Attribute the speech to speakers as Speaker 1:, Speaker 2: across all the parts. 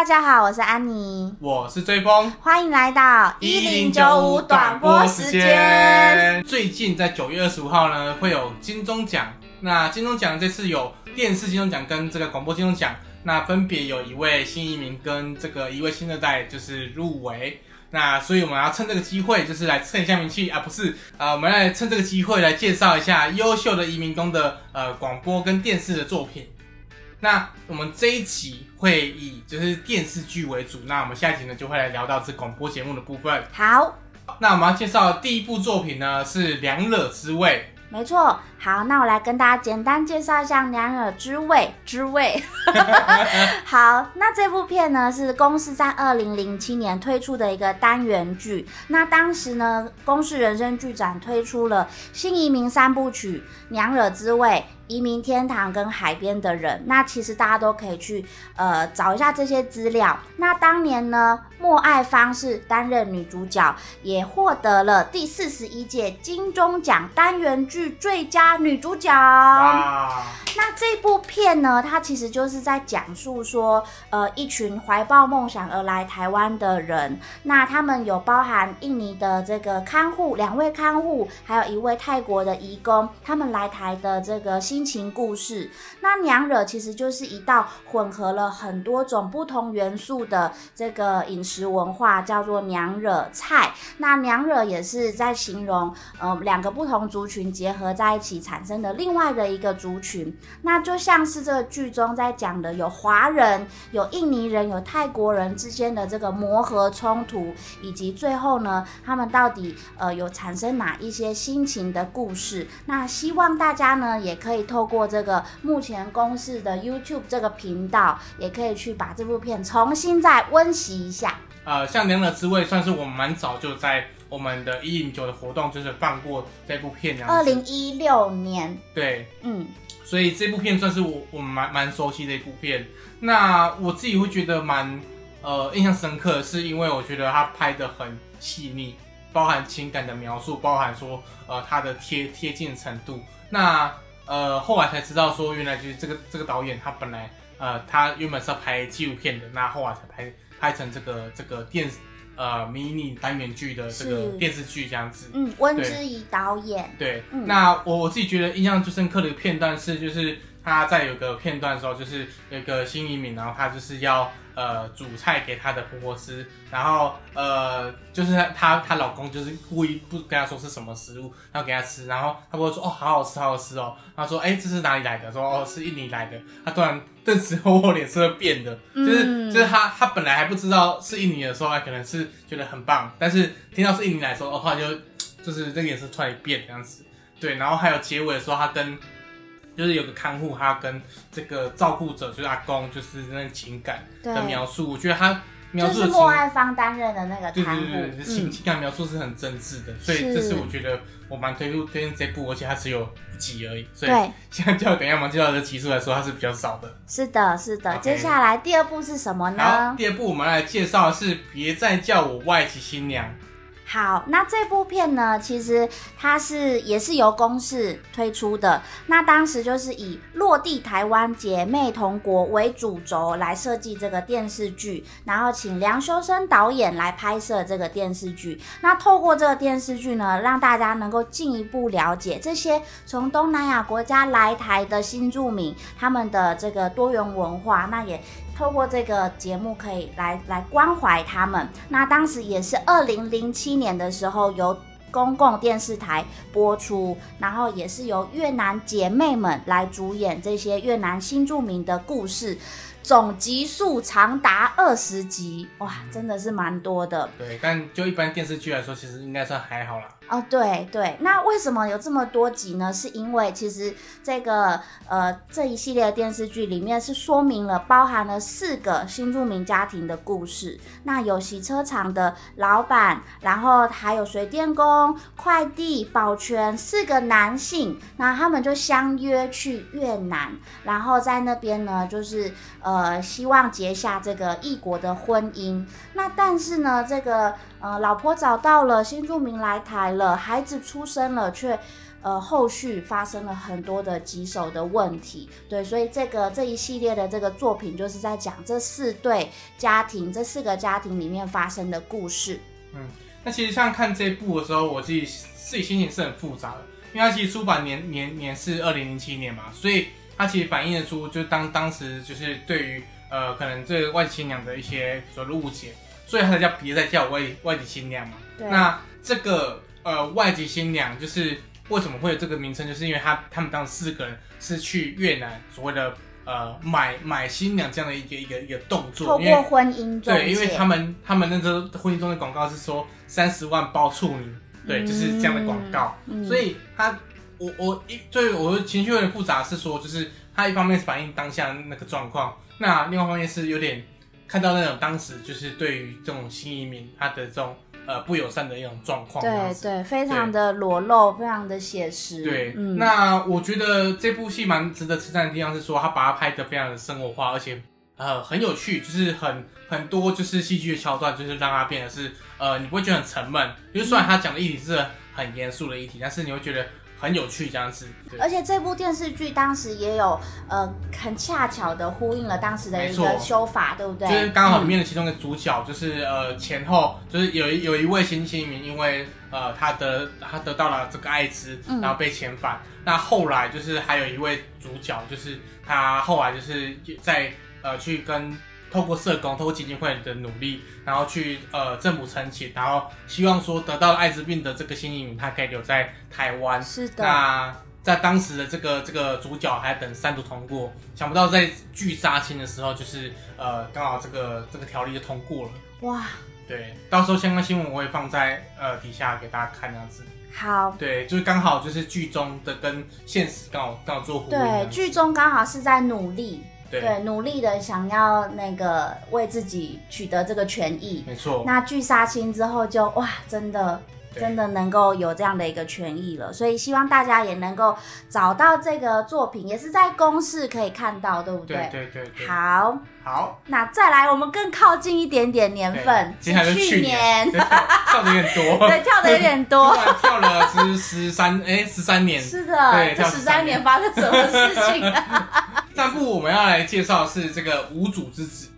Speaker 1: 大家好，我是安妮，
Speaker 2: 我是追风，
Speaker 1: 欢迎来到
Speaker 2: 一零九五短播时间。最近在九月二十五号呢，会有金钟奖。那金钟奖这次有电视金钟奖跟这个广播金钟奖，那分别有一位新移民跟这个一位新二代就是入围。那所以我们要趁这个机会，就是来蹭一下名气啊，不是呃，我们来趁这个机会来介绍一下优秀的移民工的呃广播跟电视的作品。那我们这一集会以就是电视剧为主，那我们下一集呢就会来聊到这广播节目的部分。
Speaker 1: 好，
Speaker 2: 那我们要介绍的第一部作品呢是《两惹之味》。
Speaker 1: 没错，好，那我来跟大家简单介绍一下《两惹之味》之味。好，那这部片呢是公司在二零零七年推出的一个单元剧。那当时呢，公视人生剧展推出了新移民三部曲《两惹之味》。移民天堂跟海边的人，那其实大家都可以去呃找一下这些资料。那当年呢，莫爱芳是担任女主角，也获得了第四十一届金钟奖单元剧最佳女主角。那这部片呢，它其实就是在讲述说，呃，一群怀抱梦想而来台湾的人，那他们有包含印尼的这个看护，两位看护，还有一位泰国的义工，他们来台的这个新。亲情故事，那娘惹其实就是一道混合了很多种不同元素的这个饮食文化，叫做娘惹菜。那娘惹也是在形容，呃，两个不同族群结合在一起产生的另外的一个族群。那就像是这个剧中在讲的，有华人、有印尼人、有泰国人之间的这个磨合冲突，以及最后呢，他们到底呃有产生哪一些心情的故事。那希望大家呢也可以。透过这个目前公示的 YouTube 这个频道，也可以去把这部片重新再温习一下。
Speaker 2: 呃，像《娘的滋味》算是我们蛮早就在我们的一零九的活动，就是放过这部片。
Speaker 1: 二零一六年。
Speaker 2: 对，嗯，所以这部片算是我我们蛮蛮熟悉的一部片。那我自己会觉得蛮呃印象深刻，是因为我觉得他拍的很细腻，包含情感的描述，包含说呃他的贴贴近程度。那呃，后来才知道说，原来就是这个这个导演，他本来呃，他原本是要拍纪录片的，那后来才拍拍成这个这个电呃迷你单元剧的这个电视剧这样子。
Speaker 1: 嗯，温之怡导演。
Speaker 2: 对，那我我自己觉得印象最深刻的一个片段是，就是他在有个片段的时候，就是有个新移民，然后他就是要。呃，煮菜给她的婆婆吃，然后呃，就是她她老公就是故意不跟她说是什么食物，然后给她吃，然后她婆婆说哦，好好吃，好好吃哦。她说哎，这是哪里来的？说哦，是印尼来的。她突然顿时 婆婆脸色变的，就是就是她她本来还不知道是印尼的时候，她可能是觉得很棒，但是听到是印尼来的时候，后来就就是这个颜色突然变这样子。对，然后还有结尾的时候，她跟就是有个看护，他跟这个照顾者，就是阿公，就是那情感的描述，我觉得他描述
Speaker 1: 是莫爱芳担任的那个看护，
Speaker 2: 对对对，情情感描述是很真挚的，所以这是我觉得我蛮推入推荐这部，而且它只有一集而已，所以相较等一下我们介绍的集数来说，它是比较少的。
Speaker 1: 是的，是的。接下来第二部是什么呢？
Speaker 2: 第二部我们来介绍的是《别再叫我外籍新娘》。
Speaker 1: 好，那这部片呢，其实它是也是由公视推出的。那当时就是以落地台湾姐妹同国为主轴来设计这个电视剧，然后请梁修身导演来拍摄这个电视剧。那透过这个电视剧呢，让大家能够进一步了解这些从东南亚国家来台的新住民他们的这个多元文化。那也。透过这个节目可以来来关怀他们。那当时也是二零零七年的时候，由公共电视台播出，然后也是由越南姐妹们来主演这些越南新著名的故事。总集数长达二十集，哇，真的是蛮多的。
Speaker 2: 对，但就一般电视剧来说，其实应该算还好啦。
Speaker 1: 哦，对对，那为什么有这么多集呢？是因为其实这个呃这一系列的电视剧里面是说明了包含了四个新住民家庭的故事。那有洗车厂的老板，然后还有水电工、快递、保全四个男性，那他们就相约去越南，然后在那边呢，就是。呃，希望结下这个异国的婚姻。那但是呢，这个呃，老婆找到了新住民来台了，孩子出生了，却呃后续发生了很多的棘手的问题。对，所以这个这一系列的这个作品就是在讲这四对家庭，这四个家庭里面发生的故事。
Speaker 2: 嗯，那其实像看这部的时候，我自己自己心情是很复杂的，因为它其实出版年年年是二零零七年嘛，所以它其实反映得出，就当当时就是对于呃可能这个外籍新娘的一些所谓误解，所以他才叫别再叫外外籍新娘嘛。
Speaker 1: 对，
Speaker 2: 那这个呃外籍新娘就是为什么会有这个名称，就是因为他他们当时四个人是去越南所谓的呃买买新娘这样的一个一个一个动作，因为
Speaker 1: 透过婚姻中
Speaker 2: 对，因为他们他们那时候婚姻中的广告是说三十万包处女，对，就是这样的广告，
Speaker 1: 嗯。
Speaker 2: 所以他我我一对我的情绪有点复杂，是说就是他一方面是反映当下那个状况，那另外一方面是有点看到那种当时就是对于这种新移民他的这种呃不友善的一种状况，
Speaker 1: 对对，非常的裸露，非常的写实。
Speaker 2: 对，
Speaker 1: 嗯，
Speaker 2: 那我觉得这部戏蛮值得称赞的地方是说，他把它拍得非常的生活化，而且呃很有趣，就是很很多就是戏剧的桥段，就是让它变得是呃你不会觉得很沉闷，就是虽然他讲的议题是很严肃的议题，但是你会觉得很有趣这样子。
Speaker 1: 而且这部电视剧当时也有呃很恰巧的呼应了当时的一个修法，对不对？
Speaker 2: 就是刚好里
Speaker 1: 嗯
Speaker 2: 面的其中一个主角，就是呃前后就是有一有一位新新移民，因为呃他得他得到了这个艾滋，
Speaker 1: 嗯
Speaker 2: 然后被遣返。那后来就是还有一位主角，就是他后来就是在呃去跟透过社工、透过基金会的努力，然后去呃政府申请，然后希望说得到艾滋病的这个新移民，他可以留在台湾。
Speaker 1: 是的，
Speaker 2: 那在当时的这个这个主角还等三读通过，想不到在剧杀青的时候，就是呃刚好这个这个条例就通过了。
Speaker 1: 哇，
Speaker 2: 对，到时候相关新闻我也放在呃底下给大家看这样子。
Speaker 1: 好。
Speaker 2: 对，就是刚好就是剧中的跟现实刚好刚好做呼应
Speaker 1: 对，剧中刚好是在努力，
Speaker 2: 对。
Speaker 1: 对，努力的想要那个为自己取得这个权益。
Speaker 2: 没错，
Speaker 1: 那剧杀青之后就哇，真的真的能够有这样的一个权益了，所以希望大家也能够找到这个作品，也是在公示可以看到，对不
Speaker 2: 对？对对对，
Speaker 1: 好，
Speaker 2: 好，
Speaker 1: 那再来，我们更靠近一点点年份，
Speaker 2: 接下来是去
Speaker 1: 年，
Speaker 2: 跳的有点多，
Speaker 1: 对，跳的有点多。
Speaker 2: 跳了十十三哎十三年。
Speaker 1: 是的，
Speaker 2: 对
Speaker 1: 这十三年发生什么事情啊？
Speaker 2: 这部我们要来介绍是这个无主之子。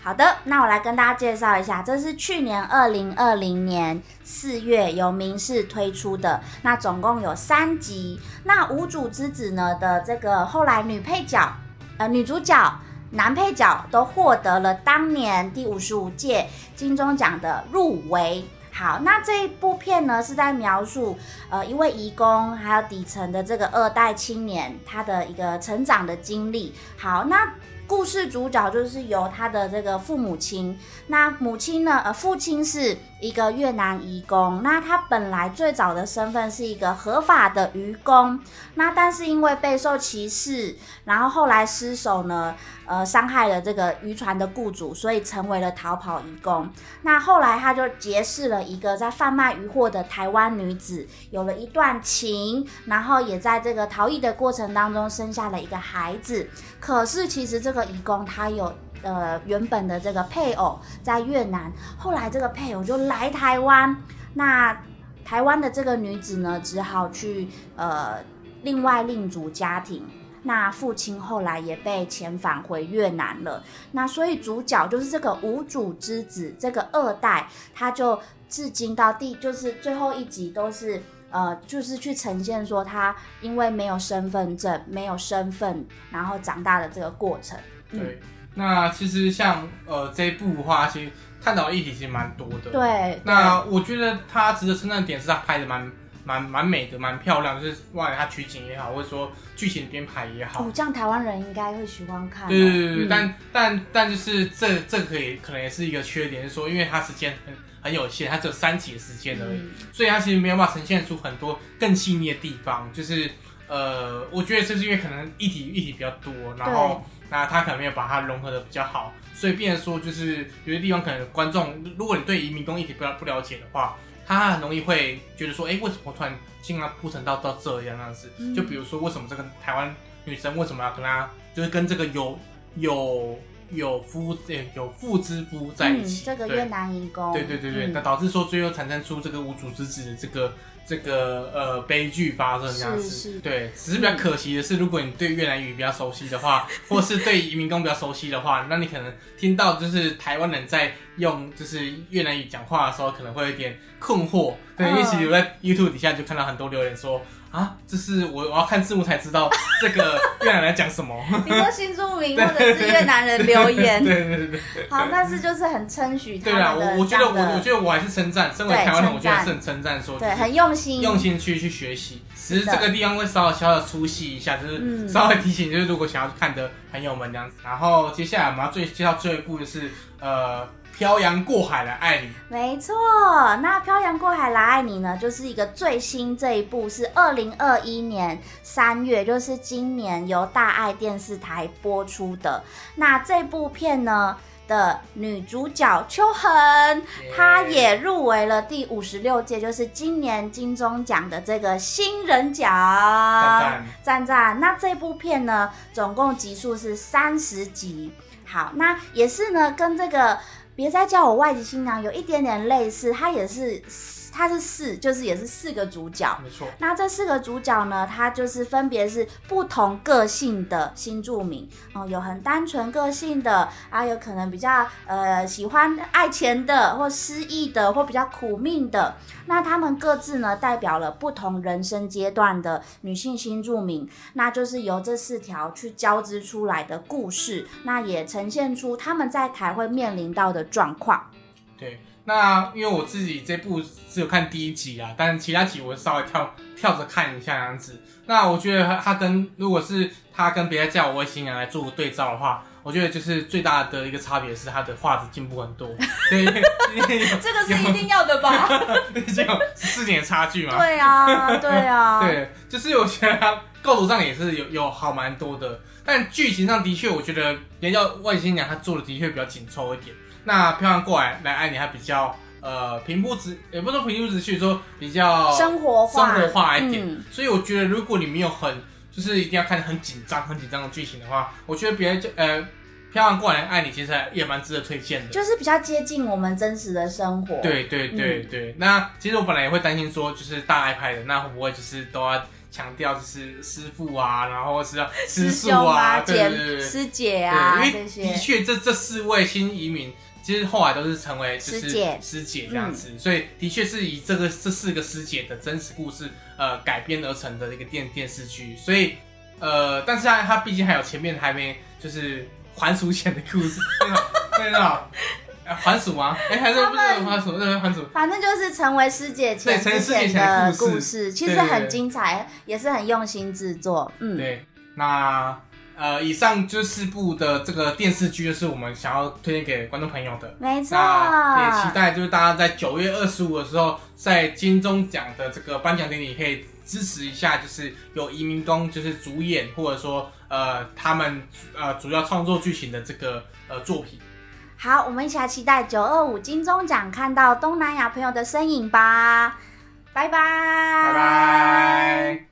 Speaker 1: 好的，那我来跟大家介绍一下，这是去年二零二零年四月由明视推出的，那总共有三集。那无主之子呢的这个后来女配角、呃女主角、男配角都获得了当年第五十五届金钟奖的入围。好，那这一部片呢是在描述呃一位移工还有底层的这个二代青年他的一个成长的经历。好，那故事主角就是由他的这个父母亲，那母亲呢，呃，父亲是一个越南移工，那他本来最早的身份是一个合法的渔工，那但是因为备受歧视，然后后来失手呢，呃，伤害了这个渔船的雇主，所以成为了逃跑移工。那后来他就结识了一个在贩卖渔货的台湾女子，有了一段情，然后也在这个逃逸的过程当中生下了一个孩子。可是其实这个移工他有呃原本的这个配偶在越南，后来这个配偶就来台湾，那台湾的这个女子呢，只好去呃另外另组家庭。那父亲后来也被遣返回越南了，那所以主角就是这个无主之子，这个二代，他就至今到第就是最后一集都是呃，就是去呈现说他因为没有身份证、没有身份，然后长大的这个过程。嗯
Speaker 2: 对，那其实像呃这一部的话，其实探讨的议题其实蛮多的。，
Speaker 1: 对，
Speaker 2: 那我觉得他值得称赞的点是他拍的蛮蛮蛮美的，蛮漂亮，就是外它取景也好，或者说剧情编排也好
Speaker 1: 哦，，这样台湾人应该会喜欢看哦。
Speaker 2: 对对对对，
Speaker 1: 嗯
Speaker 2: 但但但就是这这可以可能也是一个缺点，是说因为它时间很很有限，它只有三集的时间而已，
Speaker 1: 嗯
Speaker 2: 所以它其实没有办法呈现出很多更细腻的地方。就是呃，我觉得这是因为可能议题议题比较多，然后那他可能没有把它融合的比较好，所以变成说就是有些地方可能观众，如果你对移民工议题不了不了解的话，他很容易会觉得说，哎、为什么突然进来铺陈到到这样那样子？
Speaker 1: 嗯。
Speaker 2: 就比如说为什么这个台湾女生为什么要跟他，就是跟这个有有有夫诶有妇之夫在一起，
Speaker 1: 嗯、这个越南移工，
Speaker 2: 对对对对，
Speaker 1: 嗯。
Speaker 2: 那、导致说最后产生出这个无主之子的这个这个呃悲剧发生这样子。对，只是比较可惜的是，如果你对越南语比较熟悉的话，或是对移民工比较熟悉的话，那你可能听到就是台湾人在用就是越南语讲话的时候，可能会有点困惑。对，
Speaker 1: 嗯
Speaker 2: 因为其实我在 YouTube 底下就看到很多留言说。啊，这是我我要看字幕才知道这个越南人在讲什么。
Speaker 1: 你说新住民或者是越南人留言，
Speaker 2: 对对对对。
Speaker 1: 好，但是就是很称许他
Speaker 2: 对啊，我我觉得我我觉得我还是称赞，身为台湾人，我觉得是很称赞说，
Speaker 1: 对
Speaker 2: 就是
Speaker 1: 很用心，
Speaker 2: 用心去去学习，只是这个地方会稍微小小的出戏一下，就是
Speaker 1: 嗯
Speaker 2: 稍微提醒，就是如果想要看的朋友们这样子。然后接下来我们要最介绍最后一部就是呃漂洋过海来爱你，
Speaker 1: 没错，那《漂洋过海来爱你》呢，就是一个最新这一部，是二零二一年三月，就是今年由大爱电视台播出的。那这部片呢的女主角秋恒，她也入围了第五十六届，就是今年金钟奖的这个新人奖。
Speaker 2: 赞赞。
Speaker 1: 赞赞。那这部片呢，总共集数是三十集。好，那也是呢，跟这个别再叫我外籍新娘有一点点类似，它也是它是四，就是也是四个主角。
Speaker 2: 没错，
Speaker 1: 那这四个主角呢，它就是分别是不同个性的新住民哦、有很单纯个性的，啊，有可能比较呃喜欢爱钱的，或失意的，或比较苦命的。那他们各自呢，代表了不同人生阶段的女性新住民，那就是由这四条去交织出来的故事，那也呈现出他们在台会面临到的状况。
Speaker 2: 对。那因为我自己这部只有看第一集啊，但其他集我稍微跳跳着看一下这样子。那我觉得它它跟如果是他跟别的叫我外星人来做个对照的话，我觉得就是最大的一个差别是他的画质进步很多。对，
Speaker 1: 这个是一定要的吧？
Speaker 2: 毕竟有四年差距嘛。
Speaker 1: 对啊，对啊，
Speaker 2: 对，就是我觉得它构图上也是有有好蛮多的，但剧情上的确，我觉得别叫外星人》他做的的确比较紧凑一点。那漂洋过来来爱你，还比较呃平铺直，也不是说平铺直叙，说比较
Speaker 1: 生活化，
Speaker 2: 生活化一点。
Speaker 1: 嗯
Speaker 2: 所以我觉得，如果你没有很就是一定要看很紧张、很紧张的剧情的话，我觉得别人就呃漂洋过来爱你，其实也蛮值得推荐的。
Speaker 1: 就是比较接近我们真实的生活。，
Speaker 2: 对对对对，那其实我本来也会担心说，就是大爱拍的，那会不会就是都要强调就是师傅啊，然后是要吃
Speaker 1: 师
Speaker 2: 素
Speaker 1: 兄啊、
Speaker 2: 对对对对
Speaker 1: 姐、师姐啊，
Speaker 2: 因为的，确这这四位新移民，其实后来都是成为就是
Speaker 1: 师姐
Speaker 2: 师姐这样子，所以的确是以这个这四个师姐的真实故事呃改编而成的一个电电视剧，所以呃，但是它它毕竟还有前面还没就是还俗前的故事，对吧？对还俗吗？哎、还是不是还俗？对，还俗。
Speaker 1: 反正就是成为师姐前
Speaker 2: 对成为
Speaker 1: 之
Speaker 2: 师姐前
Speaker 1: 前的
Speaker 2: 的故事，
Speaker 1: 其实很精彩，也是很用心制作。嗯，
Speaker 2: 对，那呃，以上这四部的这个电视剧，就是我们想要推荐给观众朋友的。
Speaker 1: 没错。
Speaker 2: 那也期待就是大家在九月二十五的时候，在金钟奖的这个颁奖典礼可以支持一下，就是有移民工就是主演或者说呃他们呃主要创作剧情的这个呃作品。
Speaker 1: 好，我们一起来期待九二五金钟奖看到东南亚朋友的身影吧。拜拜，
Speaker 2: 拜拜。